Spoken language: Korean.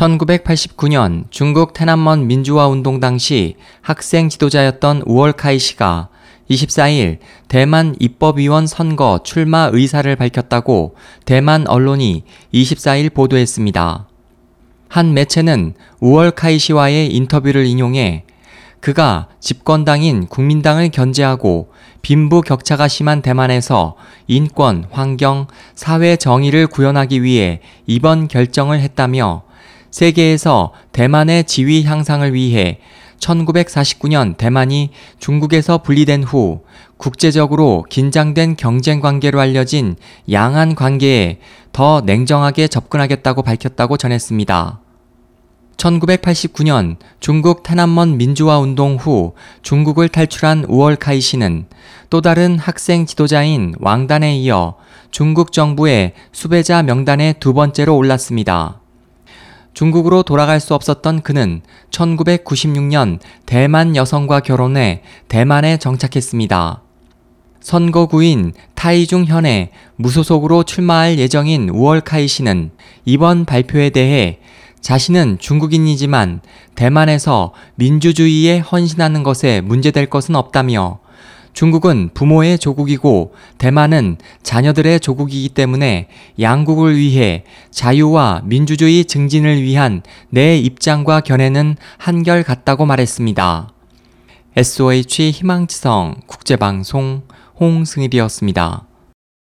1989년 중국 테난먼 민주화 운동 당시 학생 지도자였던 우월카이 씨가 24일 대만 입법위원 선거 출마 의사를 밝혔다고 대만 언론이 24일 보도했습니다. 한 매체는 우월카이 씨와의 인터뷰를 인용해 그가 집권당인 국민당을 견제하고 빈부 격차가 심한 대만에서 인권, 환경, 사회 정의를 구현하기 위해 이번 결정을 했다며 세계에서 대만의 지위 향상을 위해 1949년 대만이 중국에서 분리된 후 국제적으로 긴장된 경쟁 관계로 알려진 양안 관계에 더 냉정하게 접근하겠다고 밝혔다고 전했습니다. 1989년 중국 테난먼 민주화 운동 후 중국을 탈출한 우월카이 씨는 또 다른 학생 지도자인 왕단에 이어 중국 정부의 수배자 명단에 두 번째로 올랐습니다. 중국으로 돌아갈 수 없었던 그는 1996년 대만 여성과 결혼해 대만에 정착했습니다. 선거구인 타이중 현에 무소속으로 출마할 예정인 우월카이 씨는 이번 발표에 대해 자신은 중국인이지만 대만에서 민주주의에 헌신하는 것에 문제될 것은 없다며 중국은 부모의 조국이고 대만은 자녀들의 조국이기 때문에 양국을 위해 자유와 민주주의 증진을 위한 내 입장과 견해는 한결같다고 말했습니다. SOH 희망지성 국제방송 홍승일이었습니다.